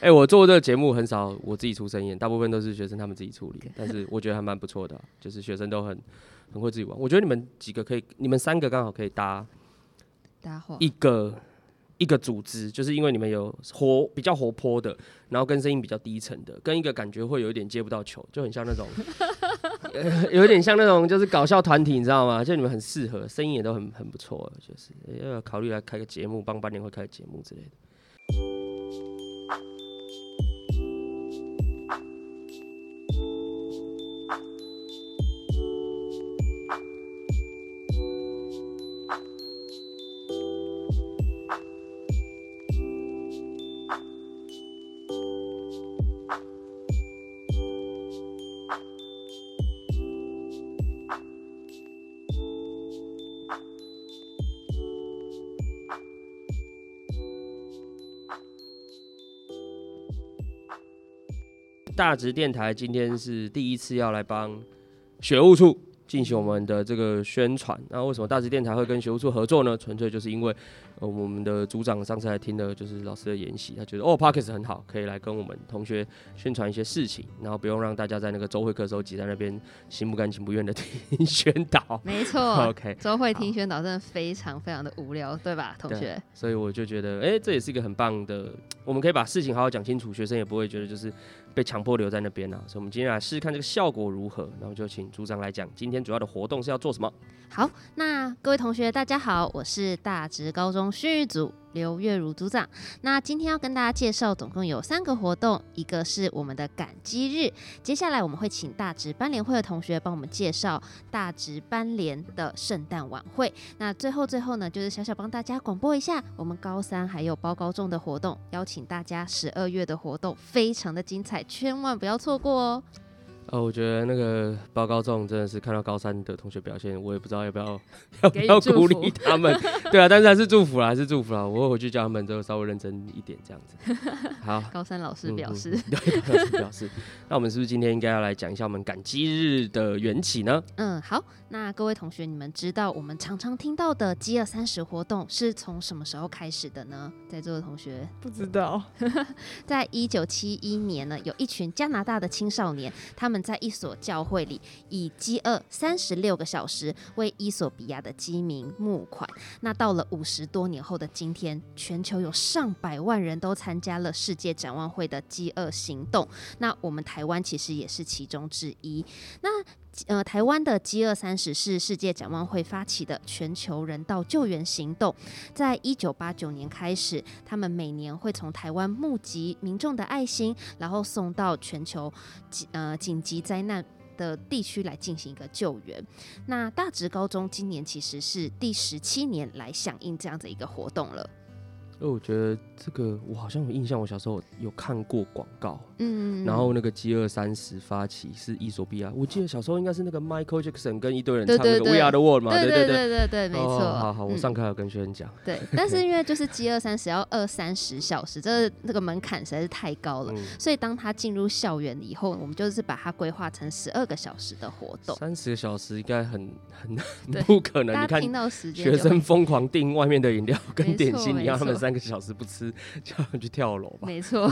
哎、欸，我做这个节目很少我自己出声音，大部分都是学生他们自己处理。但是我觉得还蛮不错的、啊，就是学生都很很会自己玩。我觉得你们几个可以，你们三个刚好可以搭搭话一个。一个组织，就是因为你们有活比较活泼的，然后跟声音比较低沉的，跟一个感觉会有一点接不到球，就很像那种，呃、有点像那种就是搞笑团体，你知道吗？就你们很适合，声音也都很很不错，就是要考虑来开个节目，帮班年会开个节目之类的。大直电台今天是第一次要来帮学务处进行我们的这个宣传。那为什么大直电台会跟学务处合作呢？纯粹就是因为。呃，我们的组长上次来听的就是老师的研习，他觉得哦，Podcast 很好，可以来跟我们同学宣传一些事情，然后不用让大家在那个周会课时候挤在那边心不甘情不愿的 听宣导。没错，OK，周会听宣导真的非常非常的无聊，对吧，同学？所以我就觉得，哎、欸，这也是一个很棒的，我们可以把事情好好讲清楚，学生也不会觉得就是被强迫留在那边啊。所以，我们今天来试试看这个效果如何，然后就请组长来讲，今天主要的活动是要做什么？好，那各位同学大家好，我是大直高中训育组刘月如组长。那今天要跟大家介绍，总共有三个活动，一个是我们的感激日。接下来我们会请大直班联会的同学帮我们介绍大直班联的圣诞晚会。那最后最后呢，就是小小帮大家广播一下我们高三还有包高中的活动，邀请大家十二月的活动非常的精彩，千万不要错过哦。哦，我觉得那个报告中真的是看到高三的同学表现，我也不知道要不要 要不要鼓励他们，对啊，但是还是祝福啦，还是祝福啦。我会回去叫他们就稍微认真一点，这样子。好，高三老师表示，嗯嗯、对，高三表示。那我们是不是今天应该要来讲一下我们感激日的缘起呢？嗯，好。那各位同学，你们知道我们常常听到的饥饿三十活动是从什么时候开始的呢？在座的同学不知道。在一九七一年呢，有一群加拿大的青少年，他们。在一所教会里，以饥饿三十六个小时为伊索比亚的饥民募款。那到了五十多年后的今天，全球有上百万人都参加了世界展望会的饥饿行动。那我们台湾其实也是其中之一。那呃，台湾的饥饿三十是世界展望会发起的全球人道救援行动。在一九八九年开始，他们每年会从台湾募集民众的爱心，然后送到全球呃紧急灾难的地区来进行一个救援。那大直高中今年其实是第十七年来响应这样的一个活动了。那我觉得这个我好像有印象，我小时候有看过广告。嗯，然后那个饥饿三十发起是伊索比亚，我记得小时候应该是那个 Michael Jackson 跟一堆人唱那个 We Are the World 嘛，对对对对对对，没错。好好，我上课有跟学生讲。对，但是因为就是饥饿三十要二三十小时，这那个门槛实在是太高了，所以当他进入校园以后，我们就是把它规划成十二个小时的活动。三十个小时应该很很不可能，你看学生疯狂订外面的饮料跟点心，你让他们三个小时不吃，就要去跳楼吧？没错，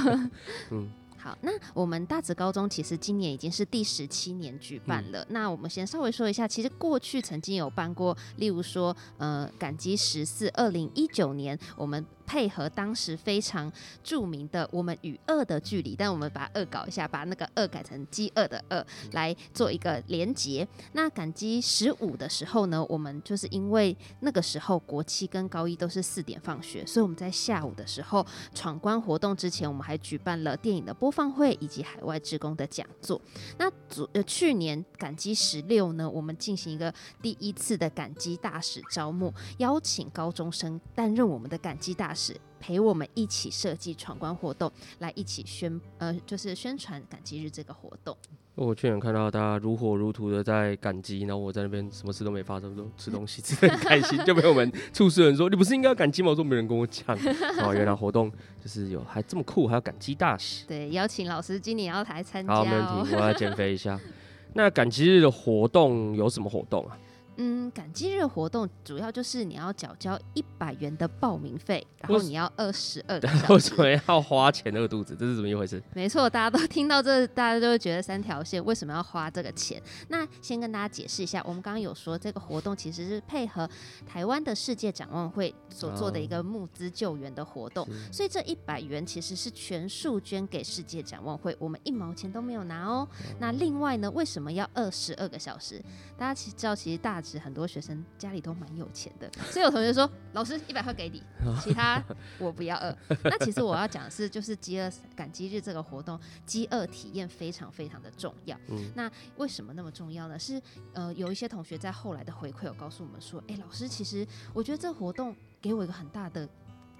嗯。好，那我们大直高中其实今年已经是第十七年举办了。嗯、那我们先稍微说一下，其实过去曾经有办过，例如说，呃，感激十四，二零一九年我们。配合当时非常著名的“我们与恶的距离”，但我们把恶搞一下，把那个“恶”改成“饥饿”的“饿”，来做一个连结。那感激十五的时候呢，我们就是因为那个时候国七跟高一都是四点放学，所以我们在下午的时候闯关活动之前，我们还举办了电影的播放会以及海外职工的讲座。那昨呃去年感激十六呢，我们进行一个第一次的感激大使招募，邀请高中生担任我们的感激大使。是陪我们一起设计闯关活动，来一起宣呃，就是宣传感激日这个活动。我去年看到大家如火如荼的在赶集，然后我在那边什么事都没发生，都 吃东西吃的很开心，就被我们处事人说：“你不是应该要赶集吗？”我说：“没人跟我讲。”哦，原来活动就是有还这么酷，还有感激大使。对，邀请老师今年要来参加，哦。好，没问题，我要减肥一下。那感激日的活动有什么活动啊？嗯，感激日活动主要就是你要缴交一百元的报名费，然后你要二十二个 小时。为什么要花钱饿肚子？这是怎么一回事？没错，大家都 听到这，大家都会觉得三条线为什么要花这个钱？那先跟大家解释一下，我们刚刚有说这个活动其实是配合台湾的世界展望会所做的一个募资救援的活动，哦、所以这一百元其实是全数捐给世界展望会，我们一毛钱都没有拿哦。哦那另外呢，为什么要二十二个小时？大家其实知道，其实大直很多学生家里都蛮有钱的，所以有同学说：“老师一百块给你，其他我不要饿。”那其实我要讲的是，就是饥饿感激日这个活动，饥饿体验非常非常的重要。嗯、那为什么那么重要呢？是呃，有一些同学在后来的回馈有告诉我们说：“哎、欸，老师，其实我觉得这个活动给我一个很大的。”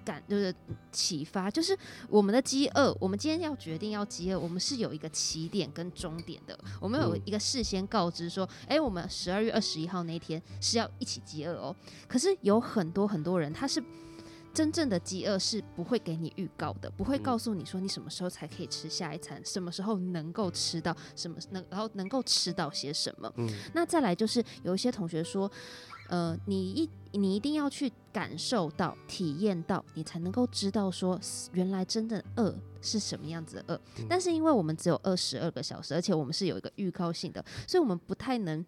感就是启发，就是我们的饥饿。我们今天要决定要饥饿，我们是有一个起点跟终点的。我们有一个事先告知说，哎、欸，我们十二月二十一号那天是要一起饥饿哦。可是有很多很多人，他是真正的饥饿是不会给你预告的，不会告诉你说你什么时候才可以吃下一餐，什么时候能够吃到什么能，然后能够吃到些什么。嗯，那再来就是有一些同学说。呃，你一你一定要去感受到、体验到，你才能够知道说，原来真正饿是什么样子的饿。嗯、但是因为我们只有二十二个小时，而且我们是有一个预告性的，所以我们不太能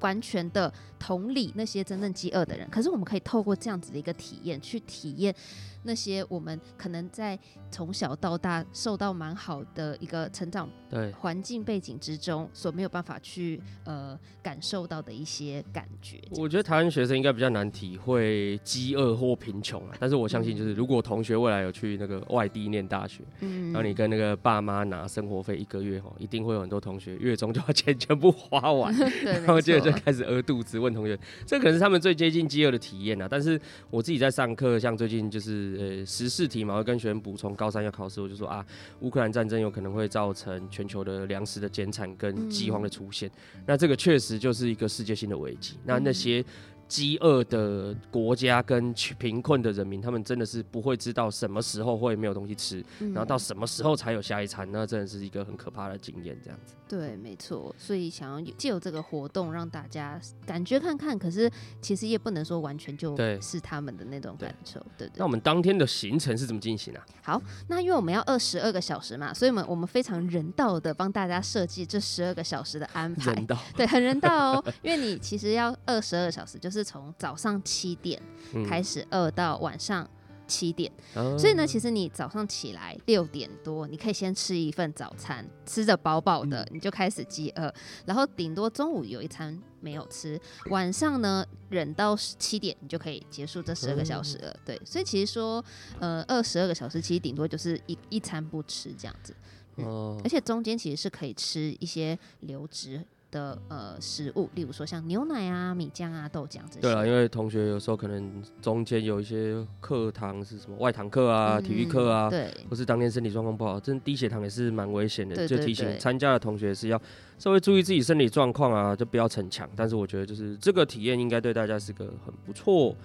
完全的同理那些真正饥饿的人。可是我们可以透过这样子的一个体验，去体验。那些我们可能在从小到大受到蛮好的一个成长对环境背景之中，所没有办法去呃感受到的一些感觉。我觉得台湾学生应该比较难体会饥饿或贫穷啊，但是我相信就是如果同学未来有去那个外地念大学，嗯，然后你跟那个爸妈拿生活费一个月哈，一定会有很多同学月中就把钱 全部花完，对，然后接着就开始饿肚子，问同学，这可能是他们最接近饥饿的体验啊。但是我自己在上课，像最近就是。呃，十四题嘛，会跟学生补充。高三要考试，我就说啊，乌克兰战争有可能会造成全球的粮食的减产跟饥荒的出现。嗯、那这个确实就是一个世界性的危机。那那些饥饿的国家跟贫困的人民，他们真的是不会知道什么时候会没有东西吃，嗯、然后到什么时候才有下一餐，那真的是一个很可怕的经验。这样子。对，没错。所以想要借由这个活动让大家感觉看看，可是其实也不能说完全就是他们的那种感受。对，对。那我们当天的行程是怎么进行啊？好，那因为我们要二十二个小时嘛，所以我们我们非常人道的帮大家设计这十二个小时的安排。人道。对，很人道哦。因为你其实要二十二个小时，就是从早上七点开始饿到晚上。七点，所以呢，其实你早上起来六点多，你可以先吃一份早餐，吃着饱饱的，你就开始饥饿，然后顶多中午有一餐没有吃，晚上呢忍到七点，你就可以结束这十二个小时了。对，所以其实说，呃，二十二个小时其实顶多就是一一餐不吃这样子，嗯，而且中间其实是可以吃一些流质。的呃食物，例如说像牛奶啊、米浆啊、豆浆这些。对啊，因为同学有时候可能中间有一些课堂是什么外堂课啊、嗯、体育课啊，对，或是当天身体状况不好，真低血糖也是蛮危险的。就提醒参加的同学是要稍微注意自己身体状况啊，就不要逞强。但是我觉得就是这个体验应该对大家是个很不错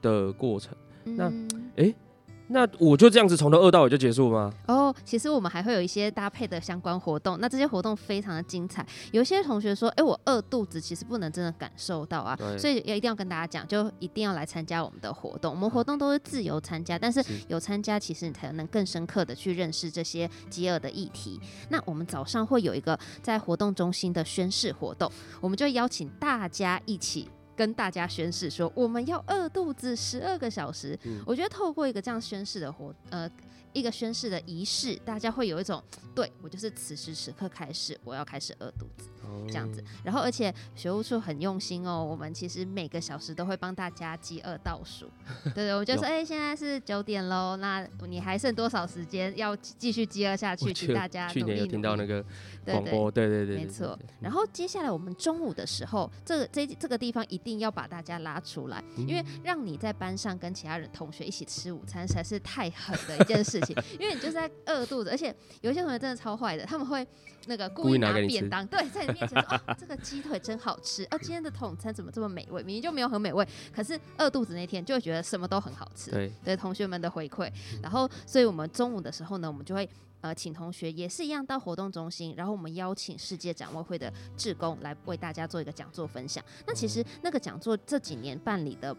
的过程。嗯、那哎。欸那我就这样子从头饿到尾就结束吗？哦，其实我们还会有一些搭配的相关活动。那这些活动非常的精彩。有些同学说：“哎、欸，我饿肚子，其实不能真的感受到啊。”所以也一定要跟大家讲，就一定要来参加我们的活动。我们活动都是自由参加，但是有参加，其实你才能更深刻的去认识这些饥饿的议题。那我们早上会有一个在活动中心的宣誓活动，我们就邀请大家一起。跟大家宣誓说，我们要饿肚子十二个小时。嗯、我觉得透过一个这样宣誓的活，呃，一个宣誓的仪式，大家会有一种，对，我就是此时此刻开始，我要开始饿肚子。这样子，然后而且学务处很用心哦，我们其实每个小时都会帮大家饥饿倒数，对 对，我就说，哎，现在是九点喽，那你还剩多少时间要继续饥饿下去？请大家去年有听到那个广播，对对对，没错。然后接下来我们中午的时候，这个这这个地方一定要把大家拉出来，因为让你在班上跟其他人同学一起吃午餐实在是太狠的一件事情，因为你就是在饿肚子，而且有一些同学真的超坏的，他们会那个故意拿便当，对，在。面前说啊，这个鸡腿真好吃啊，今天的统餐怎么这么美味？明明就没有很美味，可是饿肚子那天就会觉得什么都很好吃。对，对同学们的回馈，然后所以我们中午的时候呢，我们就会呃请同学也是一样到活动中心，然后我们邀请世界展望会的志工来为大家做一个讲座分享。那其实那个讲座这几年办理的。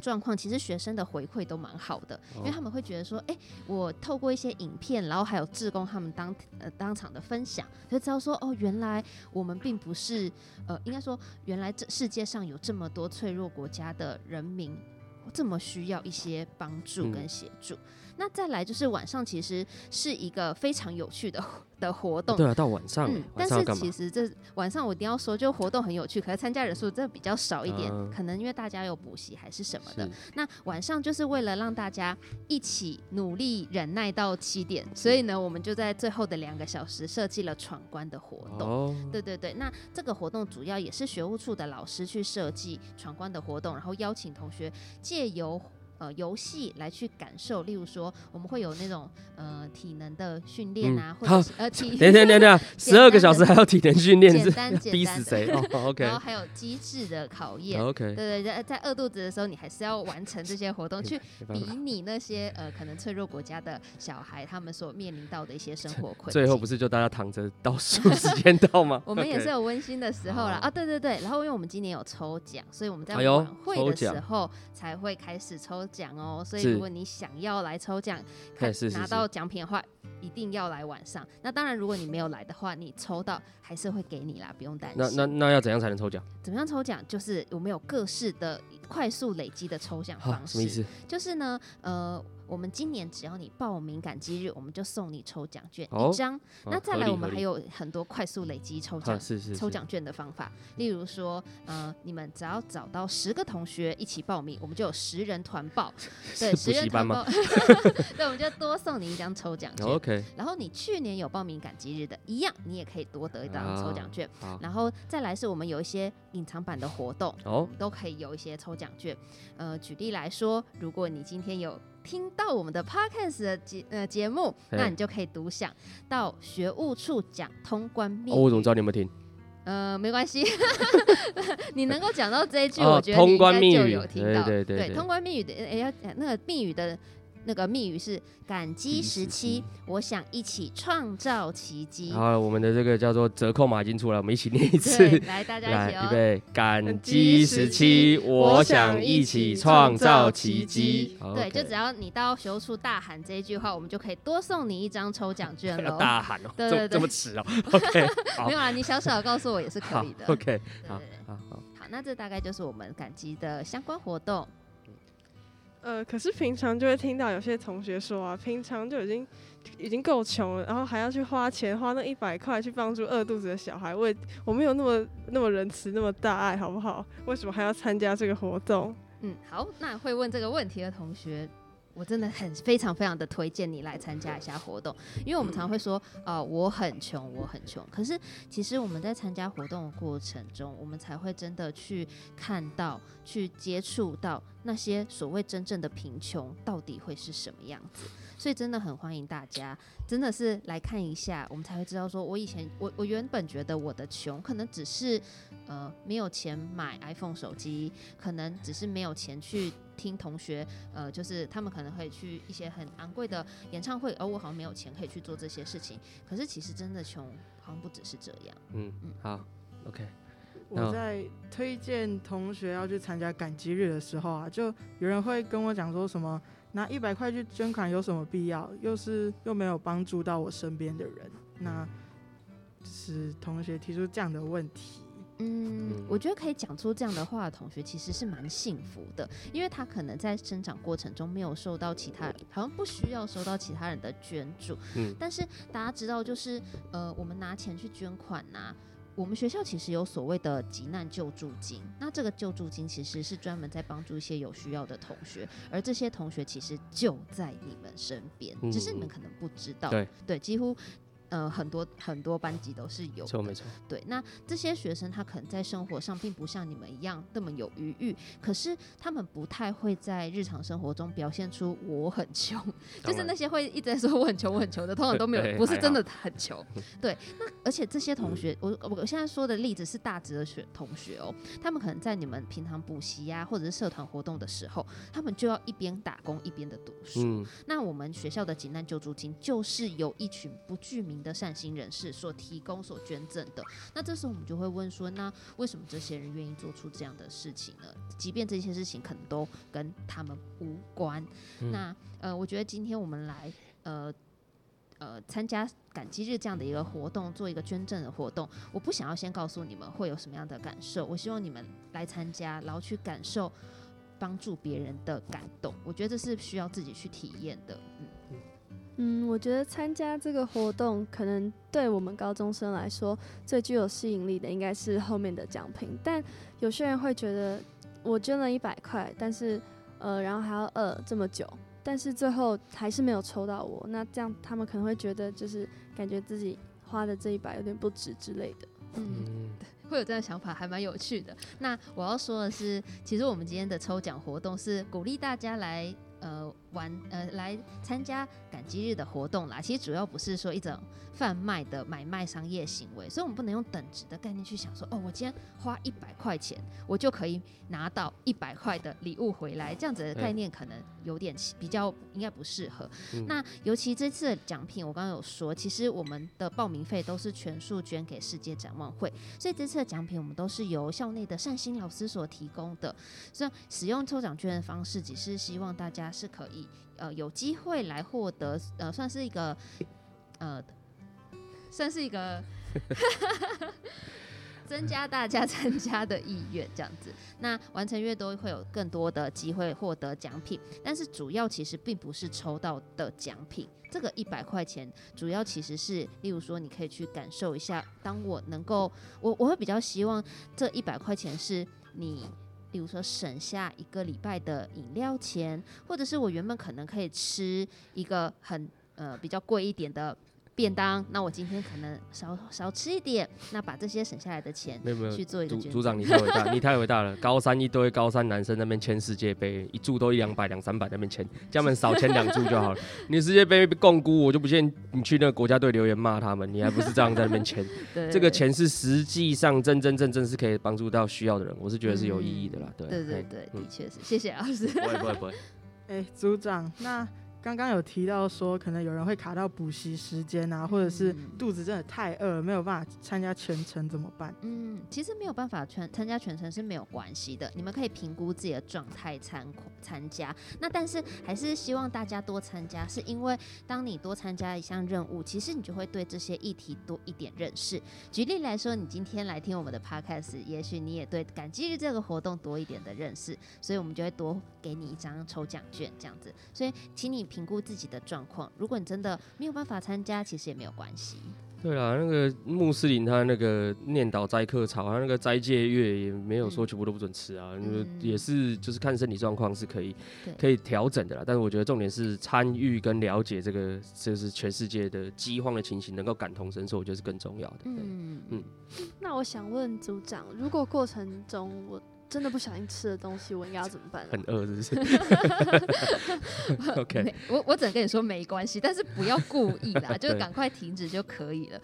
状况其实学生的回馈都蛮好的，因为他们会觉得说，哎、欸，我透过一些影片，然后还有志工他们当呃当场的分享，就知道说，哦，原来我们并不是呃，应该说，原来这世界上有这么多脆弱国家的人民，这么需要一些帮助跟协助。嗯那再来就是晚上，其实是一个非常有趣的的活动。对啊，到晚上，嗯，但是其实这晚上我一定要说，就活动很有趣，可是参加人数真的比较少一点，可能因为大家有补习还是什么的。那晚上就是为了让大家一起努力忍耐到七点，所以呢，我们就在最后的两个小时设计了闯关的活动。对对对，那这个活动主要也是学务处的老师去设计闯关的活动，然后邀请同学借由。呃，游戏来去感受，例如说，我们会有那种呃体能的训练啊，嗯、或者是呃体，等等等等，十二个小时还要体能训练，简单简单，逼死谁？哦，OK。然后还有机智的考验，OK。对对，在在饿肚子的时候，你还是要完成这些活动，去比拟那些呃可能脆弱国家的小孩他们所面临到的一些生活困境。最后不是就大家躺着倒数时间到吗？我们也是有温馨的时候了啊！对对对，然后因为我们今年有抽奖，所以我们在晚会的时候才会开始抽。奖哦，所以如果你想要来抽奖，看拿到奖品的话，一定要来晚上。那当然，如果你没有来的话，你抽到还是会给你啦，不用担心。那那那要怎样才能抽奖？怎么样抽奖？就是我们有各式的快速累积的抽奖方式。什么意思？就是呢，呃。我们今年只要你报名感激日，我们就送你抽奖券一张。那再来，我们还有很多快速累积抽奖抽奖券的方法。例如说，呃，你们只要找到十个同学一起报名，我们就有十人团报。对，十人团报。对，我们就多送你一张抽奖券。OK。然后你去年有报名感激日的，一样你也可以多得一张抽奖券。然后再来是我们有一些隐藏版的活动，哦，都可以有一些抽奖券。呃，举例来说，如果你今天有听到我们的 podcast 的节呃节目，那你就可以独享到学务处讲通关密语。哦，我怎么知道你有没有听？呃，没关系，你能够讲到这一句，我觉得你应该就有听到。对对对，对，通关密语的，哎呀，那个密语的。那个密语是感激时期，我想一起创造奇迹。好，我们的这个叫做折扣码已经出来，我们一起念一次。来，大家一起哦。预备，感激时期，我想一起创造奇迹。对，就只要你到学务处大喊这一句话，我们就可以多送你一张抽奖券喽。大喊哦，对对对，这么迟哦。OK，没有啦，你小小的告诉我也是可以的。OK，好，好，好，好，那这大概就是我们感激的相关活动。呃，可是平常就会听到有些同学说啊，平常就已经已经够穷了，然后还要去花钱花那一百块去帮助饿肚子的小孩，我我没有那么那么仁慈那么大爱，好不好？为什么还要参加这个活动？嗯，好，那会问这个问题的同学。我真的很非常非常的推荐你来参加一下活动，因为我们常会说，呃，我很穷，我很穷。可是其实我们在参加活动的过程中，我们才会真的去看到、去接触到那些所谓真正的贫穷到底会是什么样子。所以真的很欢迎大家，真的是来看一下，我们才会知道说，我以前我我原本觉得我的穷可能只是呃没有钱买 iPhone 手机，可能只是没有钱去听同学呃就是他们可能会去一些很昂贵的演唱会，而我好像没有钱可以去做这些事情。可是其实真的穷好像不只是这样。嗯嗯，好，OK。我在推荐同学要去参加感激日的时候啊，就有人会跟我讲说什么。拿一百块去捐款有什么必要？又是又没有帮助到我身边的人，那是同学提出这样的问题。嗯，我觉得可以讲出这样的话的同学其实是蛮幸福的，因为他可能在生长过程中没有受到其他人，好像不需要收到其他人的捐助。嗯，但是大家知道，就是呃，我们拿钱去捐款呐、啊。我们学校其实有所谓的急难救助金，那这个救助金其实是专门在帮助一些有需要的同学，而这些同学其实就在你们身边，只是你们可能不知道。对对，几乎呃，很多很多班级都是有错没错。对，那这些学生他可能在生活上并不像你们一样那么有余裕，可是他们不太会在日常生活中表现出我很穷，就是那些会一直在说我很穷我很穷的，通常都没有，不是真的很穷。对，那而且这些同学，我我现在说的例子是大职的学同学哦，他们可能在你们平常补习呀或者是社团活动的时候，他们就要一边打工一边的读书。嗯，那我们学校的急难救助金就是有一群不具名的善心人士所提供、所捐赠的，那这时候我们就会问说，那为什么这些人愿意做出这样的事情呢？即便这些事情可能都跟他们无关。嗯、那呃，我觉得今天我们来呃呃参加感激日这样的一个活动，做一个捐赠的活动，我不想要先告诉你们会有什么样的感受，我希望你们来参加，然后去感受帮助别人的感动。我觉得这是需要自己去体验的。嗯。嗯，我觉得参加这个活动，可能对我们高中生来说最具有吸引力的，应该是后面的奖品。但有些人会觉得，我捐了一百块，但是呃，然后还要饿这么久，但是最后还是没有抽到我。那这样他们可能会觉得，就是感觉自己花的这一百有点不值之类的。嗯，会有这样的想法，还蛮有趣的。那我要说的是，其实我们今天的抽奖活动是鼓励大家来。呃，玩呃，来参加感激日的活动啦。其实主要不是说一种贩卖的买卖商业行为，所以我们不能用等值的概念去想说，哦，我今天花一百块钱，我就可以拿到一百块的礼物回来。这样子的概念可能有点比较应该不适合。嗯、那尤其这次的奖品，我刚刚有说，其实我们的报名费都是全数捐给世界展望会，所以这次的奖品我们都是由校内的善心老师所提供的。所以使用抽奖券的方式，只是希望大家。是可以，呃，有机会来获得，呃，算是一个，呃，算是一个，增加大家 参加的意愿，这样子。那完成越多，会有更多的机会获得奖品。但是主要其实并不是抽到的奖品，这个一百块钱，主要其实是，例如说，你可以去感受一下，当我能够，我我会比较希望这一百块钱是你。例如说，省下一个礼拜的饮料钱，或者是我原本可能可以吃一个很呃比较贵一点的。便当，那我今天可能少少吃一点，那把这些省下来的钱，没有没有去做一个组组长，你太伟大，你太伟大了。高三一堆高三男生那边签世界杯，一注都一两百两三百那边签，叫他们少签两注就好了。你世界杯共估，我就不信你去那个国家队留言骂他们，你还不是这样在那边签？这个钱是实际上真真正正是可以帮助到需要的人，我是觉得是有意义的啦。对对对对，的确是，谢谢老师。不会不会不会。哎，组长那。刚刚有提到说，可能有人会卡到补习时间啊，或者是肚子真的太饿了，没有办法参加全程怎么办？嗯，其实没有办法全参加全程是没有关系的，你们可以评估自己的状态参参加。那但是还是希望大家多参加，是因为当你多参加一项任务，其实你就会对这些议题多一点认识。举例来说，你今天来听我们的 podcast，也许你也对感激日这个活动多一点的认识，所以我们就会多给你一张抽奖券这样子。所以，请你。评估自己的状况，如果你真的没有办法参加，其实也没有关系。对啦，那个穆斯林他那个念叨斋课草，他那个斋戒月也没有说全部都不准吃啊，嗯、也是就是看身体状况是可以可以调整的啦。但是我觉得重点是参与跟了解这个就是全世界的饥荒的情形，能够感同身受，我觉得是更重要的。嗯嗯。那我想问组长，如果过程中我真的不小心吃的东西，我应该要怎么办？很饿，是不是？OK，我我只能跟你说没关系，但是不要故意啦，就赶快停止就可以了。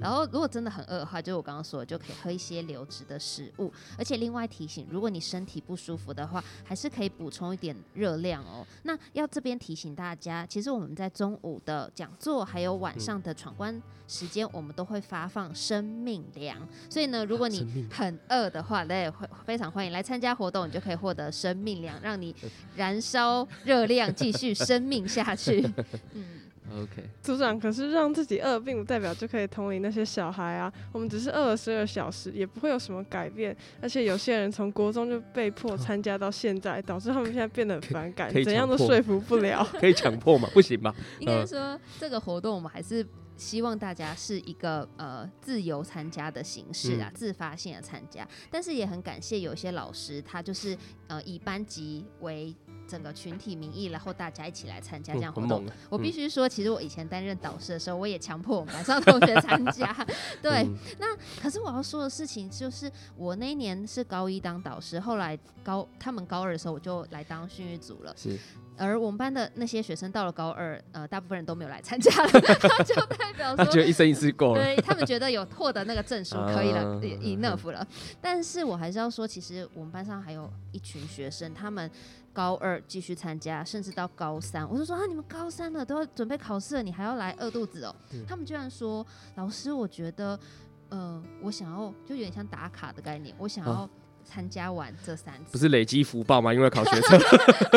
然后如果真的很饿的话，就我刚刚说的，就可以喝一些流质的食物。而且另外提醒，如果你身体不舒服的话，还是可以补充一点热量哦。那要这边提醒大家，其实我们在中午的讲座，还有晚上的闯关时间，我们都会发放生命粮。所以呢，如果你很饿的话，那也会非常欢迎。你来参加活动，你就可以获得生命粮，让你 燃烧热量，继续生命下去。嗯，OK。组长，可是让自己饿，并不代表就可以同理那些小孩啊。我们只是饿了十二小时，也不会有什么改变。而且有些人从国中就被迫参加到现在，导致他们现在变得很反感，怎样都说服不了。可以强迫吗？不行吧？应该说这个活动我们还是。希望大家是一个呃自由参加的形式啊，嗯、自发性的参加。但是也很感谢有些老师，他就是呃以班级为整个群体名义，然后大家一起来参加这样活动。我必须说，其实我以前担任导师的时候，我也强迫我们 班上同学参加。对，嗯、那可是我要说的事情就是，我那一年是高一当导师，后来高他们高二的时候，我就来当训育组了。是。而我们班的那些学生到了高二，呃，大部分人都没有来参加了，就代表说，他觉得一生一次够了，对他们觉得有获得那个证书可以了，enough 了。但是我还是要说，其实我们班上还有一群学生，他们高二继续参加，甚至到高三，我就说啊，你们高三了都要准备考试了，你还要来饿肚子哦？嗯、他们居然说，老师，我觉得，呃，我想要就有点像打卡的概念，我想要。啊参加完这三次，不是累积福报吗？因为考学测，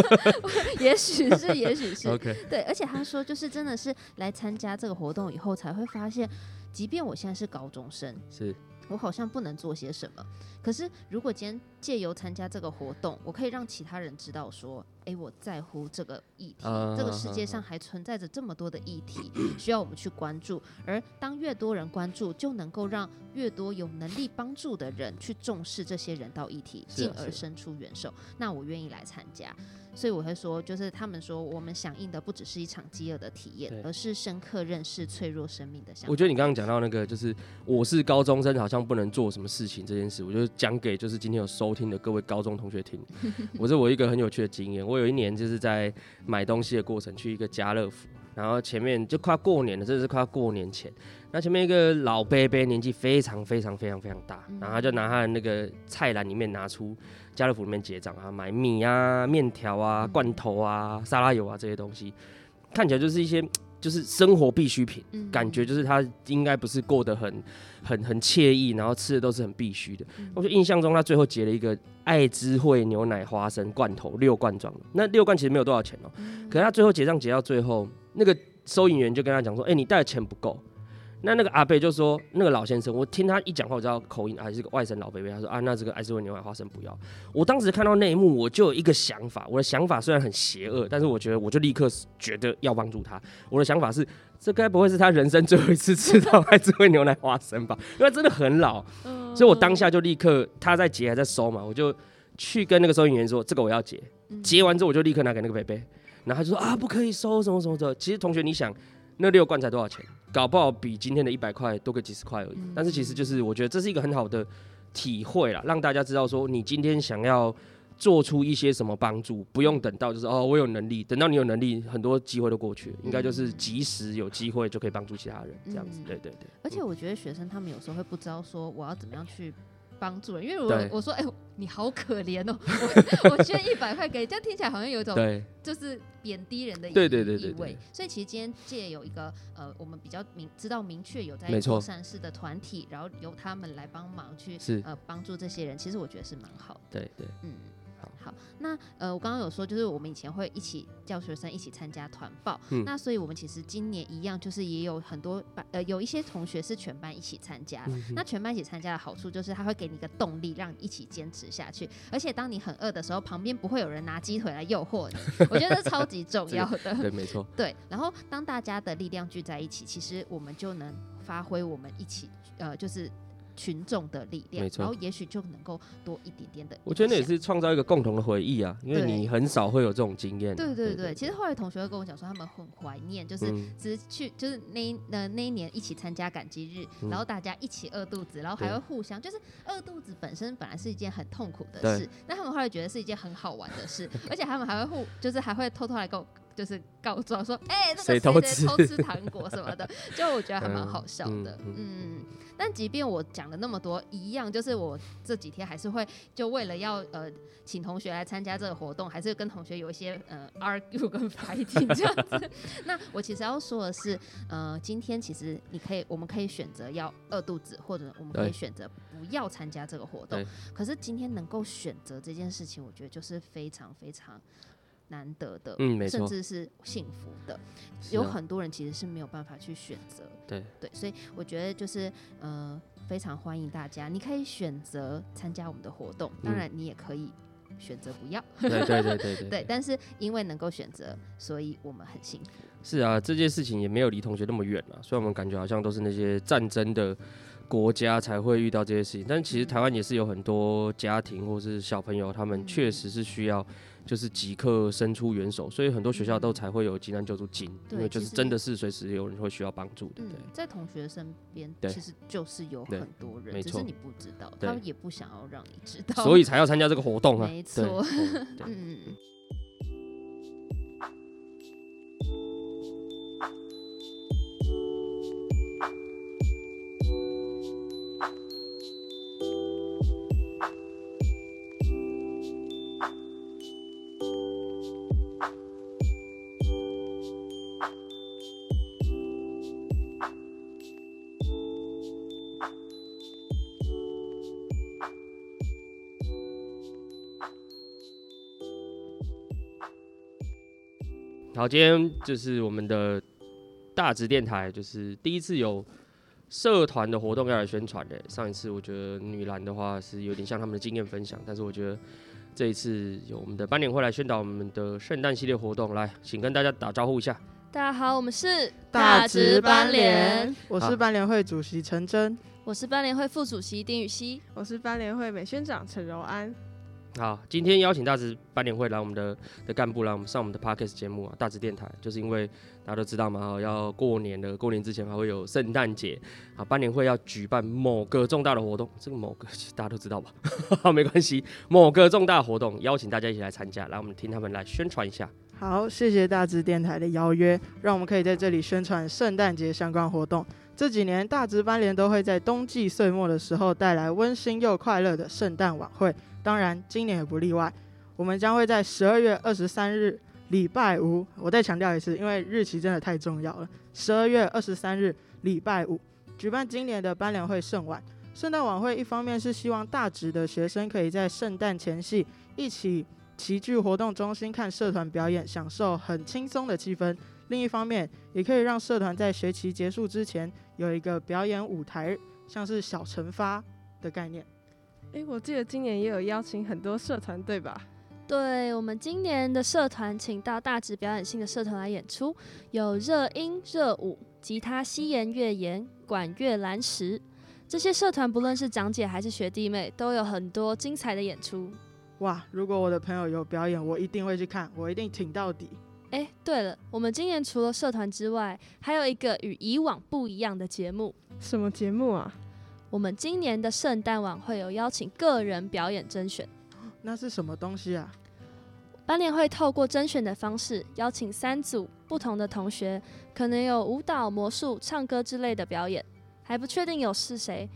也许是，也许是。OK，对，而且他说，就是真的是来参加这个活动以后，才会发现，即便我现在是高中生，是。我好像不能做些什么，可是如果今天借由参加这个活动，我可以让其他人知道说，哎，我在乎这个议题，这个世界上还存在着这么多的议题 需要我们去关注，而当越多人关注，就能够让越多有能力帮助的人去重视这些人道议题，进而伸出援手，那我愿意来参加。所以我会说，就是他们说，我们响应的不只是一场饥饿的体验，而是深刻认识脆弱生命的想法。我觉得你刚刚讲到那个，就是我是高中生，好像不能做什么事情这件事，我就讲给就是今天有收听的各位高中同学听。我是我一个很有趣的经验，我有一年就是在买东西的过程，去一个家乐福，然后前面就快要过年了，这是快要过年前，那前面一个老伯伯，年纪非常非常非常非常大，然后他就拿他的那个菜篮里面拿出。家乐福里面结账啊，买米啊、面条啊、罐头啊、沙拉油啊这些东西，看起来就是一些就是生活必需品，嗯、感觉就是他应该不是过得很很很惬意，然后吃的都是很必须的。嗯、我就印象中他最后结了一个爱之会牛奶花生罐头六罐装，那六罐其实没有多少钱哦、可是他最后结账结到最后，那个收银员就跟他讲说：“哎、欸，你带的钱不够。”那那个阿贝就说，那个老先生，我听他一讲话，我知道口音还是个外省老伯伯。他说啊，那这个爱之味牛奶花生不要。我当时看到那一幕，我就有一个想法。我的想法虽然很邪恶，但是我觉得我就立刻觉得要帮助他。我的想法是，这该不会是他人生最后一次吃到爱之味牛奶花生吧？因为真的很老，所以我当下就立刻他在结还在收嘛，我就去跟那个收银员说，这个我要结。结完之后我就立刻拿给那个伯伯，然后他就说啊，不可以收什么什么的。其实同学你想。那六罐才多少钱？搞不好比今天的一百块多个几十块而已。但是其实就是我觉得这是一个很好的体会啦，让大家知道说，你今天想要做出一些什么帮助，不用等到就是哦我有能力，等到你有能力，很多机会都过去了，应该就是及时有机会就可以帮助其他人这样子。对对对。而且我觉得学生他们有时候会不知道说我要怎么样去。帮助人，因为我我说，哎、欸，你好可怜哦，我 我捐一百块给，这样听起来好像有一种就是贬低人的意味。对对对对对。所以其实今天借有一个呃，我们比较明知道明确有在做善事的团体，然后由他们来帮忙去呃帮助这些人，其实我觉得是蛮好的。对对，嗯。好，那呃，我刚刚有说，就是我们以前会一起叫学生一起参加团报，嗯、那所以我们其实今年一样，就是也有很多班，呃，有一些同学是全班一起参加。嗯、那全班一起参加的好处就是，他会给你一个动力，让你一起坚持下去。而且当你很饿的时候，旁边不会有人拿鸡腿来诱惑你，我觉得这超级重要的。对，没错。对，然后当大家的力量聚在一起，其实我们就能发挥我们一起，呃，就是。群众的力量，然后也许就能够多一点点的。我觉得那也是创造一个共同的回忆啊，因为你很少会有这种经验。对对对，其实后来同学会跟我讲说，他们很怀念，就是只是去，就是那呃那一年一起参加感激日，嗯、然后大家一起饿肚子，然后还会互相，就是饿肚子本身本来是一件很痛苦的事，那他们后来觉得是一件很好玩的事，而且他们还会互，就是还会偷偷来跟我。就是告状说，哎、欸，那个谁偷吃糖果什么的，就我觉得还蛮好笑的，嗯，嗯，嗯。但即便我讲了那么多，一样就是我这几天还是会，就为了要呃请同学来参加这个活动，还是跟同学有一些呃 argue 跟 fighting 这样子。那我其实要说的是，呃，今天其实你可以，我们可以选择要饿肚子，或者我们可以选择不要参加这个活动。可是今天能够选择这件事情，我觉得就是非常非常。难得的，嗯，没错，甚至是幸福的，有很多人其实是没有办法去选择，对。对，所以我觉得就是呃，非常欢迎大家，你可以选择参加我们的活动，当然你也可以选择不要，对对对对 对，但是因为能够选择，所以我们很幸福。是啊，这件事情也没有离同学那么远了，虽然我们感觉好像都是那些战争的。国家才会遇到这些事情。但其实台湾也是有很多家庭或是小朋友，他们确实是需要就是即刻伸出援手，所以很多学校都才会有急难救助金，因为就是真的是随时有人会需要帮助的。对，在同学身边，其实就是有很多人，只是你不知道，他们也不想要让你知道，所以才要参加这个活动啊。没错，嗯。好，今天就是我们的大直电台，就是第一次有社团的活动要来宣传的。上一次我觉得女篮的话是有点像他们的经验分享，但是我觉得这一次有我们的班联会来宣导我们的圣诞系列活动，来，请跟大家打招呼一下。大家好，我们是大直班联，我是班联会主席陈真，我是班联会副主席丁雨熙，我是班联会美宣长陈柔安。好，今天邀请大直班联会来我们的的干部来我们上我们的 Podcast 节目啊，大直电台，就是因为大家都知道嘛，要过年了，过年之前还会有圣诞节，啊，班联会要举办某个重大的活动，这个某个大家都知道吧，没关系，某个重大活动邀请大家一起来参加，来我们听他们来宣传一下。好，谢谢大直电台的邀约，让我们可以在这里宣传圣诞节相关活动。这几年大直班联都会在冬季岁末的时候带来温馨又快乐的圣诞晚会。当然，今年也不例外。我们将会在十二月二十三日礼拜五，我再强调一次，因为日期真的太重要了。十二月二十三日礼拜五举办今年的班联会圣晚。圣诞晚会一方面是希望大直的学生可以在圣诞前夕一起齐聚活动中心看社团表演，享受很轻松的气氛；另一方面，也可以让社团在学期结束之前有一个表演舞台，像是小惩罚的概念。诶，我记得今年也有邀请很多社团，对吧？对，我们今年的社团请到大直表演性的社团来演出，有热音、热舞、吉他、西言、乐言、管乐、蓝石。这些社团不论是长姐还是学弟妹，都有很多精彩的演出。哇！如果我的朋友有表演，我一定会去看，我一定挺到底。诶，对了，我们今年除了社团之外，还有一个与以往不一样的节目。什么节目啊？我们今年的圣诞晚会有邀请个人表演甄选，那是什么东西啊？班联会透过甄选的方式，邀请三组不同的同学，可能有舞蹈、魔术、唱歌之类的表演，还不确定有是谁。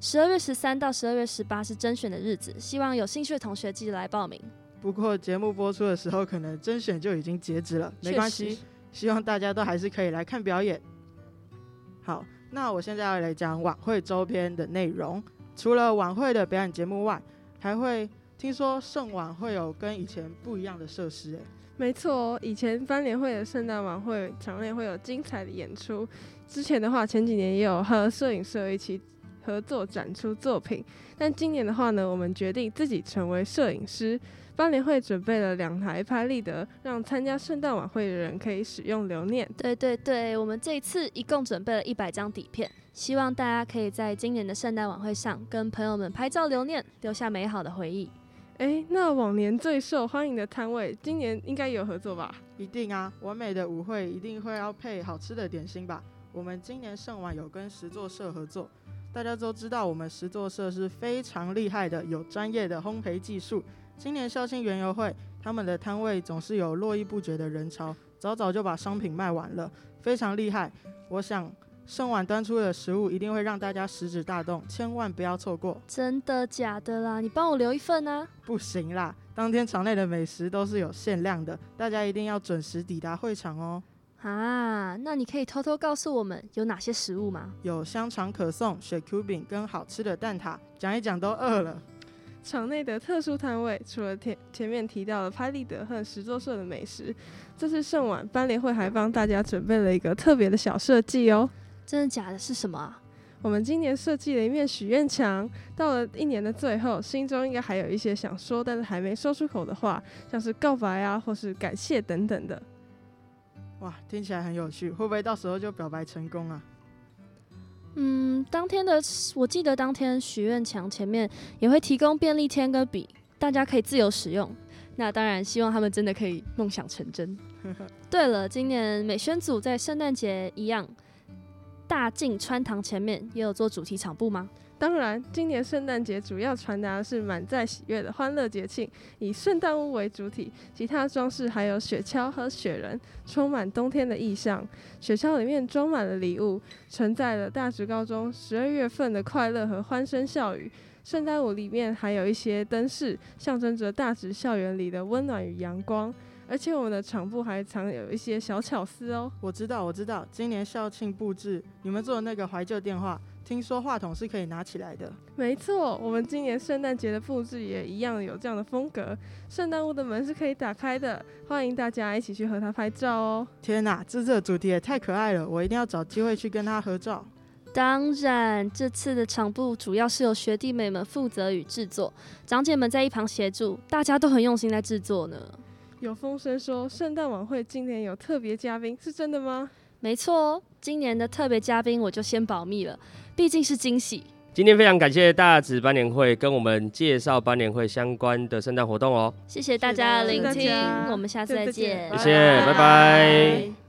十二月十三到十二月十八是甄选的日子，希望有兴趣的同学记得来报名。不过节目播出的时候，可能甄选就已经截止了，没关系，希望大家都还是可以来看表演。好。那我现在要来讲晚会周边的内容。除了晚会的表演节目外，还会听说圣晚会有跟以前不一样的设施。哎，没错，以前班联会的圣诞晚会场内会有精彩的演出。之前的话，前几年也有和摄影社一起合作展出作品。但今年的话呢，我们决定自己成为摄影师。班联会准备了两台拍立得，让参加圣诞晚会的人可以使用留念。对对对，我们这一次一共准备了一百张底片，希望大家可以在今年的圣诞晚会上跟朋友们拍照留念，留下美好的回忆。哎，那往年最受欢迎的摊位，今年应该有合作吧？一定啊，完美的舞会一定会要配好吃的点心吧？我们今年圣晚有跟十座社合作，大家都知道我们十座社是非常厉害的，有专业的烘焙技术。今年校庆园游会，他们的摊位总是有络绎不绝的人潮，早早就把商品卖完了，非常厉害。我想盛晚端出的食物一定会让大家食指大动，千万不要错过。真的假的啦？你帮我留一份啊？不行啦，当天场内的美食都是有限量的，大家一定要准时抵达会场哦。啊，那你可以偷偷告诉我们有哪些食物吗？有香肠可颂、雪 Q 饼跟好吃的蛋挞，讲一讲都饿了。场内的特殊摊位，除了前前面提到的拍立得和实作社的美食，这次盛晚班联会还帮大家准备了一个特别的小设计哦。真的假的？是什么啊？我们今年设计了一面许愿墙，到了一年的最后，心中应该还有一些想说但是还没说出口的话，像是告白啊，或是感谢等等的。哇，听起来很有趣，会不会到时候就表白成功啊？嗯，当天的我记得当天许愿墙前面也会提供便利贴跟笔，大家可以自由使用。那当然，希望他们真的可以梦想成真。对了，今年美宣组在圣诞节一样，大进穿堂前面也有做主题场布吗？当然，今年圣诞节主要传达的是满载喜悦的欢乐节庆，以圣诞屋为主体，其他装饰还有雪橇和雪人，充满冬天的意象。雪橇里面装满了礼物，承载了大直高中十二月份的快乐和欢声笑语。圣诞舞里面还有一些灯饰，象征着大直校园里的温暖与阳光。而且我们的场布还藏有一些小巧思哦。我知道，我知道，今年校庆布置，你们做的那个怀旧电话，听说话筒是可以拿起来的。没错，我们今年圣诞节的布置也一样有这样的风格。圣诞屋的门是可以打开的，欢迎大家一起去和他拍照哦。天哪，这这主题也太可爱了，我一定要找机会去跟他合照。当然，这次的场布主要是由学弟妹们负责与制作，长姐们在一旁协助，大家都很用心在制作呢。有风声说圣诞晚会今年有特别嘉宾，是真的吗？没错，今年的特别嘉宾我就先保密了，毕竟是惊喜。今天非常感谢大直班年会跟我们介绍班年会相关的圣诞活动哦。谢谢大家的聆听，我们下次再见，谢谢，拜拜。